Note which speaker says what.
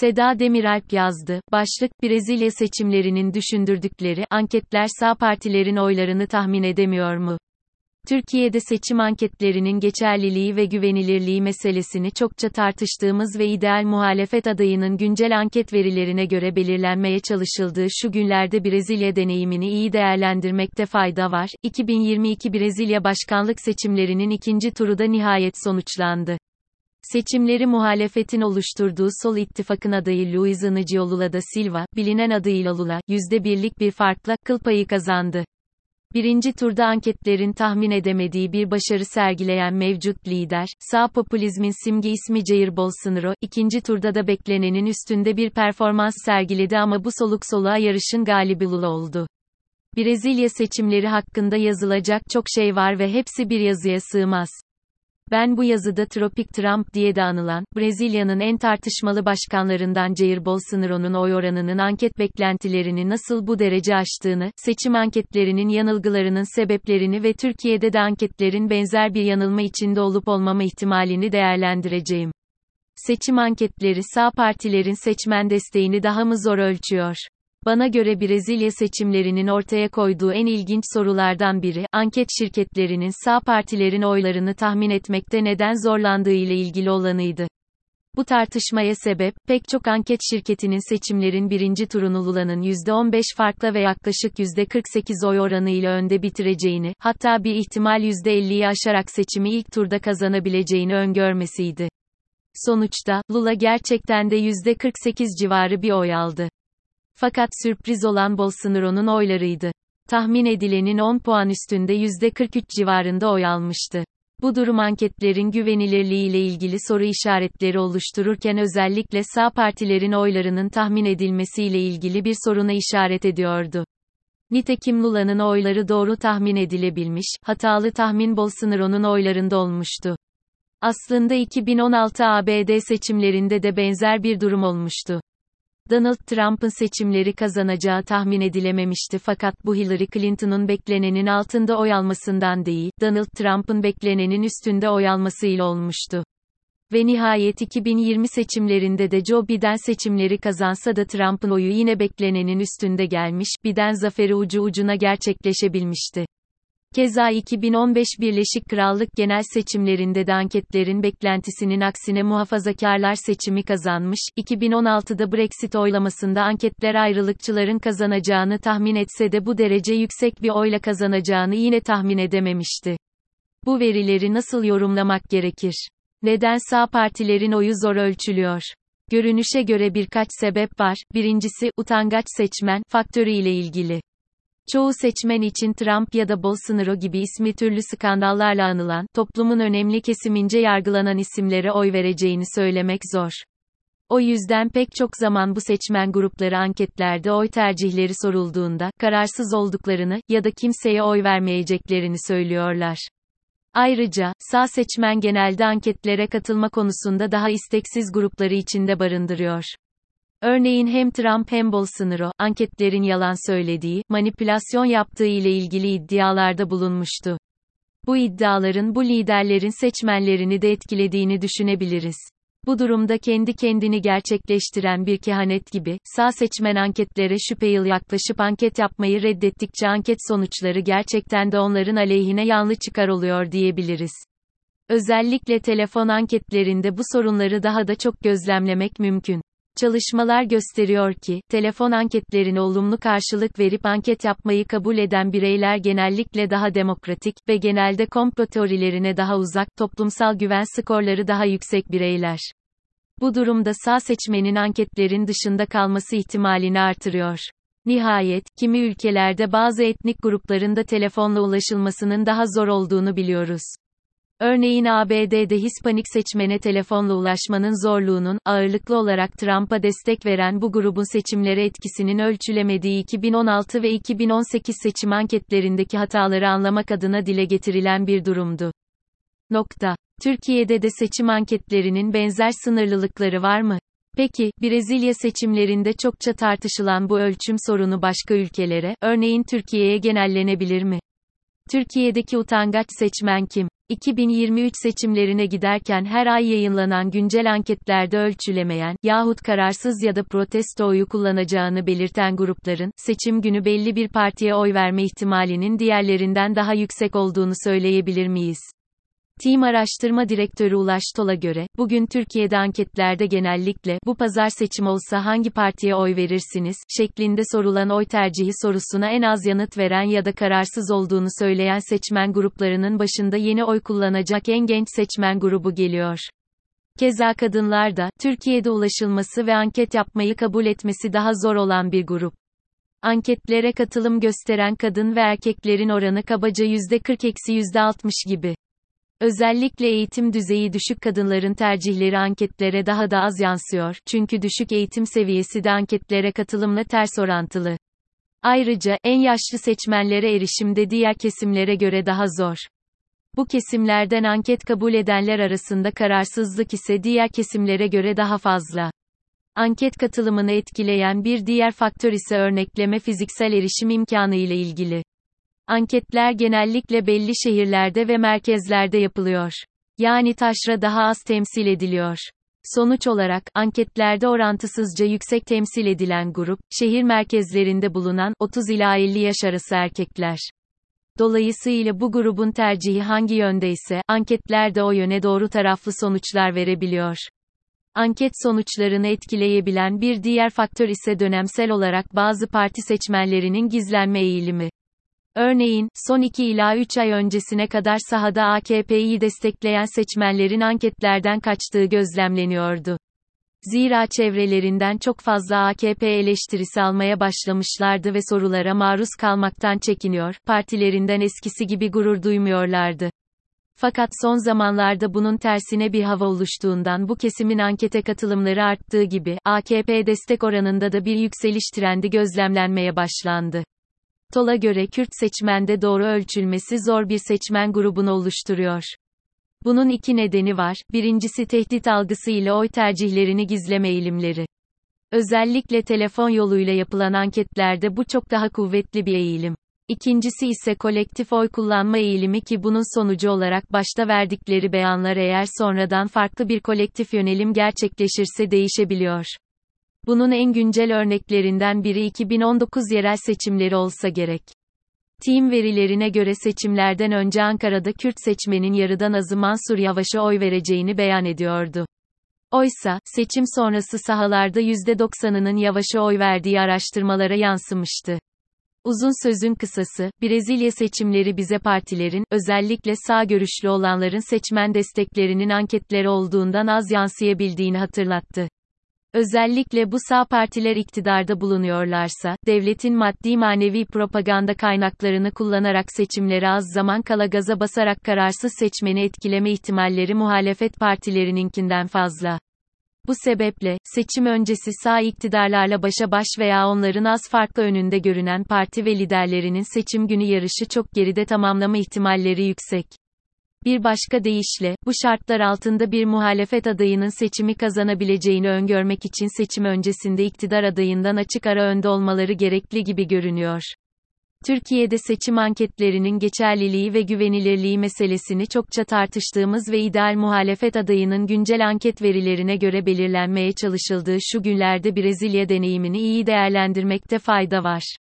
Speaker 1: Seda Demiralp yazdı. Başlık, Brezilya seçimlerinin düşündürdükleri, anketler sağ partilerin oylarını tahmin edemiyor mu? Türkiye'de seçim anketlerinin geçerliliği ve güvenilirliği meselesini çokça tartıştığımız ve ideal muhalefet adayının güncel anket verilerine göre belirlenmeye çalışıldığı şu günlerde Brezilya deneyimini iyi değerlendirmekte fayda var. 2022 Brezilya başkanlık seçimlerinin ikinci turu da nihayet sonuçlandı. Seçimleri muhalefetin oluşturduğu Sol İttifak'ın adayı Luiz Inácio Lula da Silva, bilinen adıyla Lula, %1'lik bir farkla, kıl payı kazandı. Birinci turda anketlerin tahmin edemediği bir başarı sergileyen mevcut lider, sağ popülizmin simge ismi Jair Bolsonaro, ikinci turda da beklenenin üstünde bir performans sergiledi ama bu soluk soluğa yarışın galibi Lula oldu. Brezilya seçimleri hakkında yazılacak çok şey var ve hepsi bir yazıya sığmaz. Ben bu yazıda Tropik Trump diye de anılan, Brezilya'nın en tartışmalı başkanlarından Jair Bolsonaro'nun oy oranının anket beklentilerini nasıl bu derece aştığını, seçim anketlerinin yanılgılarının sebeplerini ve Türkiye'de de anketlerin benzer bir yanılma içinde olup olmama ihtimalini değerlendireceğim. Seçim anketleri sağ partilerin seçmen desteğini daha mı zor ölçüyor? Bana göre Brezilya seçimlerinin ortaya koyduğu en ilginç sorulardan biri, anket şirketlerinin sağ partilerin oylarını tahmin etmekte neden zorlandığı ile ilgili olanıydı. Bu tartışmaya sebep, pek çok anket şirketinin seçimlerin birinci turunu Lula'nın %15 farkla ve yaklaşık %48 oy oranıyla önde bitireceğini, hatta bir ihtimal %50'yi aşarak seçimi ilk turda kazanabileceğini öngörmesiydi. Sonuçta, Lula gerçekten de %48 civarı bir oy aldı. Fakat sürpriz olan Bolsonaro'nun oylarıydı. Tahmin edilenin 10 puan üstünde %43 civarında oy almıştı. Bu durum anketlerin güvenilirliği ile ilgili soru işaretleri oluştururken özellikle sağ partilerin oylarının tahmin edilmesiyle ilgili bir soruna işaret ediyordu. Nitekim Lula'nın oyları doğru tahmin edilebilmiş, hatalı tahmin Bolsonaro'nun oylarında olmuştu. Aslında 2016 ABD seçimlerinde de benzer bir durum olmuştu. Donald Trump'ın seçimleri kazanacağı tahmin edilememişti fakat bu Hillary Clinton'un beklenenin altında oy almasından değil, Donald Trump'ın beklenenin üstünde oy almasıyla olmuştu. Ve nihayet 2020 seçimlerinde de Joe Biden seçimleri kazansa da Trump'ın oyu yine beklenenin üstünde gelmiş, Biden zaferi ucu ucuna gerçekleşebilmişti. Keza 2015 Birleşik Krallık genel seçimlerinde de anketlerin beklentisinin aksine muhafazakarlar seçimi kazanmış, 2016'da Brexit oylamasında anketler ayrılıkçıların kazanacağını tahmin etse de bu derece yüksek bir oyla kazanacağını yine tahmin edememişti. Bu verileri nasıl yorumlamak gerekir? Neden sağ partilerin oyu zor ölçülüyor? Görünüşe göre birkaç sebep var. Birincisi, utangaç seçmen faktörü ile ilgili. Çoğu seçmen için Trump ya da Bolsonaro gibi ismi türlü skandallarla anılan, toplumun önemli kesimince yargılanan isimlere oy vereceğini söylemek zor. O yüzden pek çok zaman bu seçmen grupları anketlerde oy tercihleri sorulduğunda, kararsız olduklarını, ya da kimseye oy vermeyeceklerini söylüyorlar. Ayrıca, sağ seçmen genelde anketlere katılma konusunda daha isteksiz grupları içinde barındırıyor. Örneğin hem Trump hem Bolsonaro, anketlerin yalan söylediği, manipülasyon yaptığı ile ilgili iddialarda bulunmuştu. Bu iddiaların bu liderlerin seçmenlerini de etkilediğini düşünebiliriz. Bu durumda kendi kendini gerçekleştiren bir kehanet gibi, sağ seçmen anketlere şüpheli yaklaşıp anket yapmayı reddettikçe anket sonuçları gerçekten de onların aleyhine yanlı çıkar oluyor diyebiliriz. Özellikle telefon anketlerinde bu sorunları daha da çok gözlemlemek mümkün. Çalışmalar gösteriyor ki, telefon anketlerine olumlu karşılık verip anket yapmayı kabul eden bireyler genellikle daha demokratik ve genelde komplo teorilerine daha uzak, toplumsal güven skorları daha yüksek bireyler. Bu durumda sağ seçmenin anketlerin dışında kalması ihtimalini artırıyor. Nihayet, kimi ülkelerde bazı etnik gruplarında telefonla ulaşılmasının daha zor olduğunu biliyoruz. Örneğin ABD'de Hispanik seçmene telefonla ulaşmanın zorluğunun, ağırlıklı olarak Trump'a destek veren bu grubun seçimlere etkisinin ölçülemediği 2016 ve 2018 seçim anketlerindeki hataları anlamak adına dile getirilen bir durumdu. Nokta. Türkiye'de de seçim anketlerinin benzer sınırlılıkları var mı? Peki, Brezilya seçimlerinde çokça tartışılan bu ölçüm sorunu başka ülkelere, örneğin Türkiye'ye genellenebilir mi? Türkiye'deki utangaç seçmen kim? 2023 seçimlerine giderken her ay yayınlanan güncel anketlerde ölçülemeyen yahut kararsız ya da protesto oyu kullanacağını belirten grupların seçim günü belli bir partiye oy verme ihtimalinin diğerlerinden daha yüksek olduğunu söyleyebilir miyiz? Team Araştırma Direktörü Ulaş Tol'a göre, bugün Türkiye'de anketlerde genellikle, bu pazar seçim olsa hangi partiye oy verirsiniz, şeklinde sorulan oy tercihi sorusuna en az yanıt veren ya da kararsız olduğunu söyleyen seçmen gruplarının başında yeni oy kullanacak en genç seçmen grubu geliyor. Keza kadınlar da, Türkiye'de ulaşılması ve anket yapmayı kabul etmesi daha zor olan bir grup. Anketlere katılım gösteren kadın ve erkeklerin oranı kabaca %40-%60 gibi. Özellikle eğitim düzeyi düşük kadınların tercihleri anketlere daha da az yansıyor, çünkü düşük eğitim seviyesi de anketlere katılımla ters orantılı. Ayrıca, en yaşlı seçmenlere erişim de diğer kesimlere göre daha zor. Bu kesimlerden anket kabul edenler arasında kararsızlık ise diğer kesimlere göre daha fazla. Anket katılımını etkileyen bir diğer faktör ise örnekleme fiziksel erişim imkanı ile ilgili. Anketler genellikle belli şehirlerde ve merkezlerde yapılıyor. Yani taşra daha az temsil ediliyor. Sonuç olarak, anketlerde orantısızca yüksek temsil edilen grup, şehir merkezlerinde bulunan, 30 ila 50 yaş arası erkekler. Dolayısıyla bu grubun tercihi hangi yöndeyse, anketler de o yöne doğru taraflı sonuçlar verebiliyor. Anket sonuçlarını etkileyebilen bir diğer faktör ise dönemsel olarak bazı parti seçmenlerinin gizlenme eğilimi. Örneğin, son 2 ila 3 ay öncesine kadar sahada AKP'yi destekleyen seçmenlerin anketlerden kaçtığı gözlemleniyordu. Zira çevrelerinden çok fazla AKP eleştirisi almaya başlamışlardı ve sorulara maruz kalmaktan çekiniyor, partilerinden eskisi gibi gurur duymuyorlardı. Fakat son zamanlarda bunun tersine bir hava oluştuğundan bu kesimin ankete katılımları arttığı gibi, AKP destek oranında da bir yükseliş trendi gözlemlenmeye başlandı. Tol'a göre Kürt seçmende doğru ölçülmesi zor bir seçmen grubunu oluşturuyor. Bunun iki nedeni var. Birincisi tehdit algısı ile oy tercihlerini gizleme eğilimleri. Özellikle telefon yoluyla yapılan anketlerde bu çok daha kuvvetli bir eğilim. İkincisi ise kolektif oy kullanma eğilimi ki bunun sonucu olarak başta verdikleri beyanlar eğer sonradan farklı bir kolektif yönelim gerçekleşirse değişebiliyor. Bunun en güncel örneklerinden biri 2019 yerel seçimleri olsa gerek. Team verilerine göre seçimlerden önce Ankara'da Kürt seçmenin yarıdan azı Mansur Yavaş'a oy vereceğini beyan ediyordu. Oysa, seçim sonrası sahalarda %90'ının Yavaş'a oy verdiği araştırmalara yansımıştı. Uzun sözün kısası, Brezilya seçimleri bize partilerin, özellikle sağ görüşlü olanların seçmen desteklerinin anketleri olduğundan az yansıyabildiğini hatırlattı. Özellikle bu sağ partiler iktidarda bulunuyorlarsa, devletin maddi manevi propaganda kaynaklarını kullanarak seçimleri az zaman kala gaza basarak kararsız seçmeni etkileme ihtimalleri muhalefet partilerininkinden fazla. Bu sebeple, seçim öncesi sağ iktidarlarla başa baş veya onların az farklı önünde görünen parti ve liderlerinin seçim günü yarışı çok geride tamamlama ihtimalleri yüksek. Bir başka deyişle, bu şartlar altında bir muhalefet adayının seçimi kazanabileceğini öngörmek için seçim öncesinde iktidar adayından açık ara önde olmaları gerekli gibi görünüyor. Türkiye'de seçim anketlerinin geçerliliği ve güvenilirliği meselesini çokça tartıştığımız ve ideal muhalefet adayının güncel anket verilerine göre belirlenmeye çalışıldığı şu günlerde Brezilya deneyimini iyi değerlendirmekte fayda var.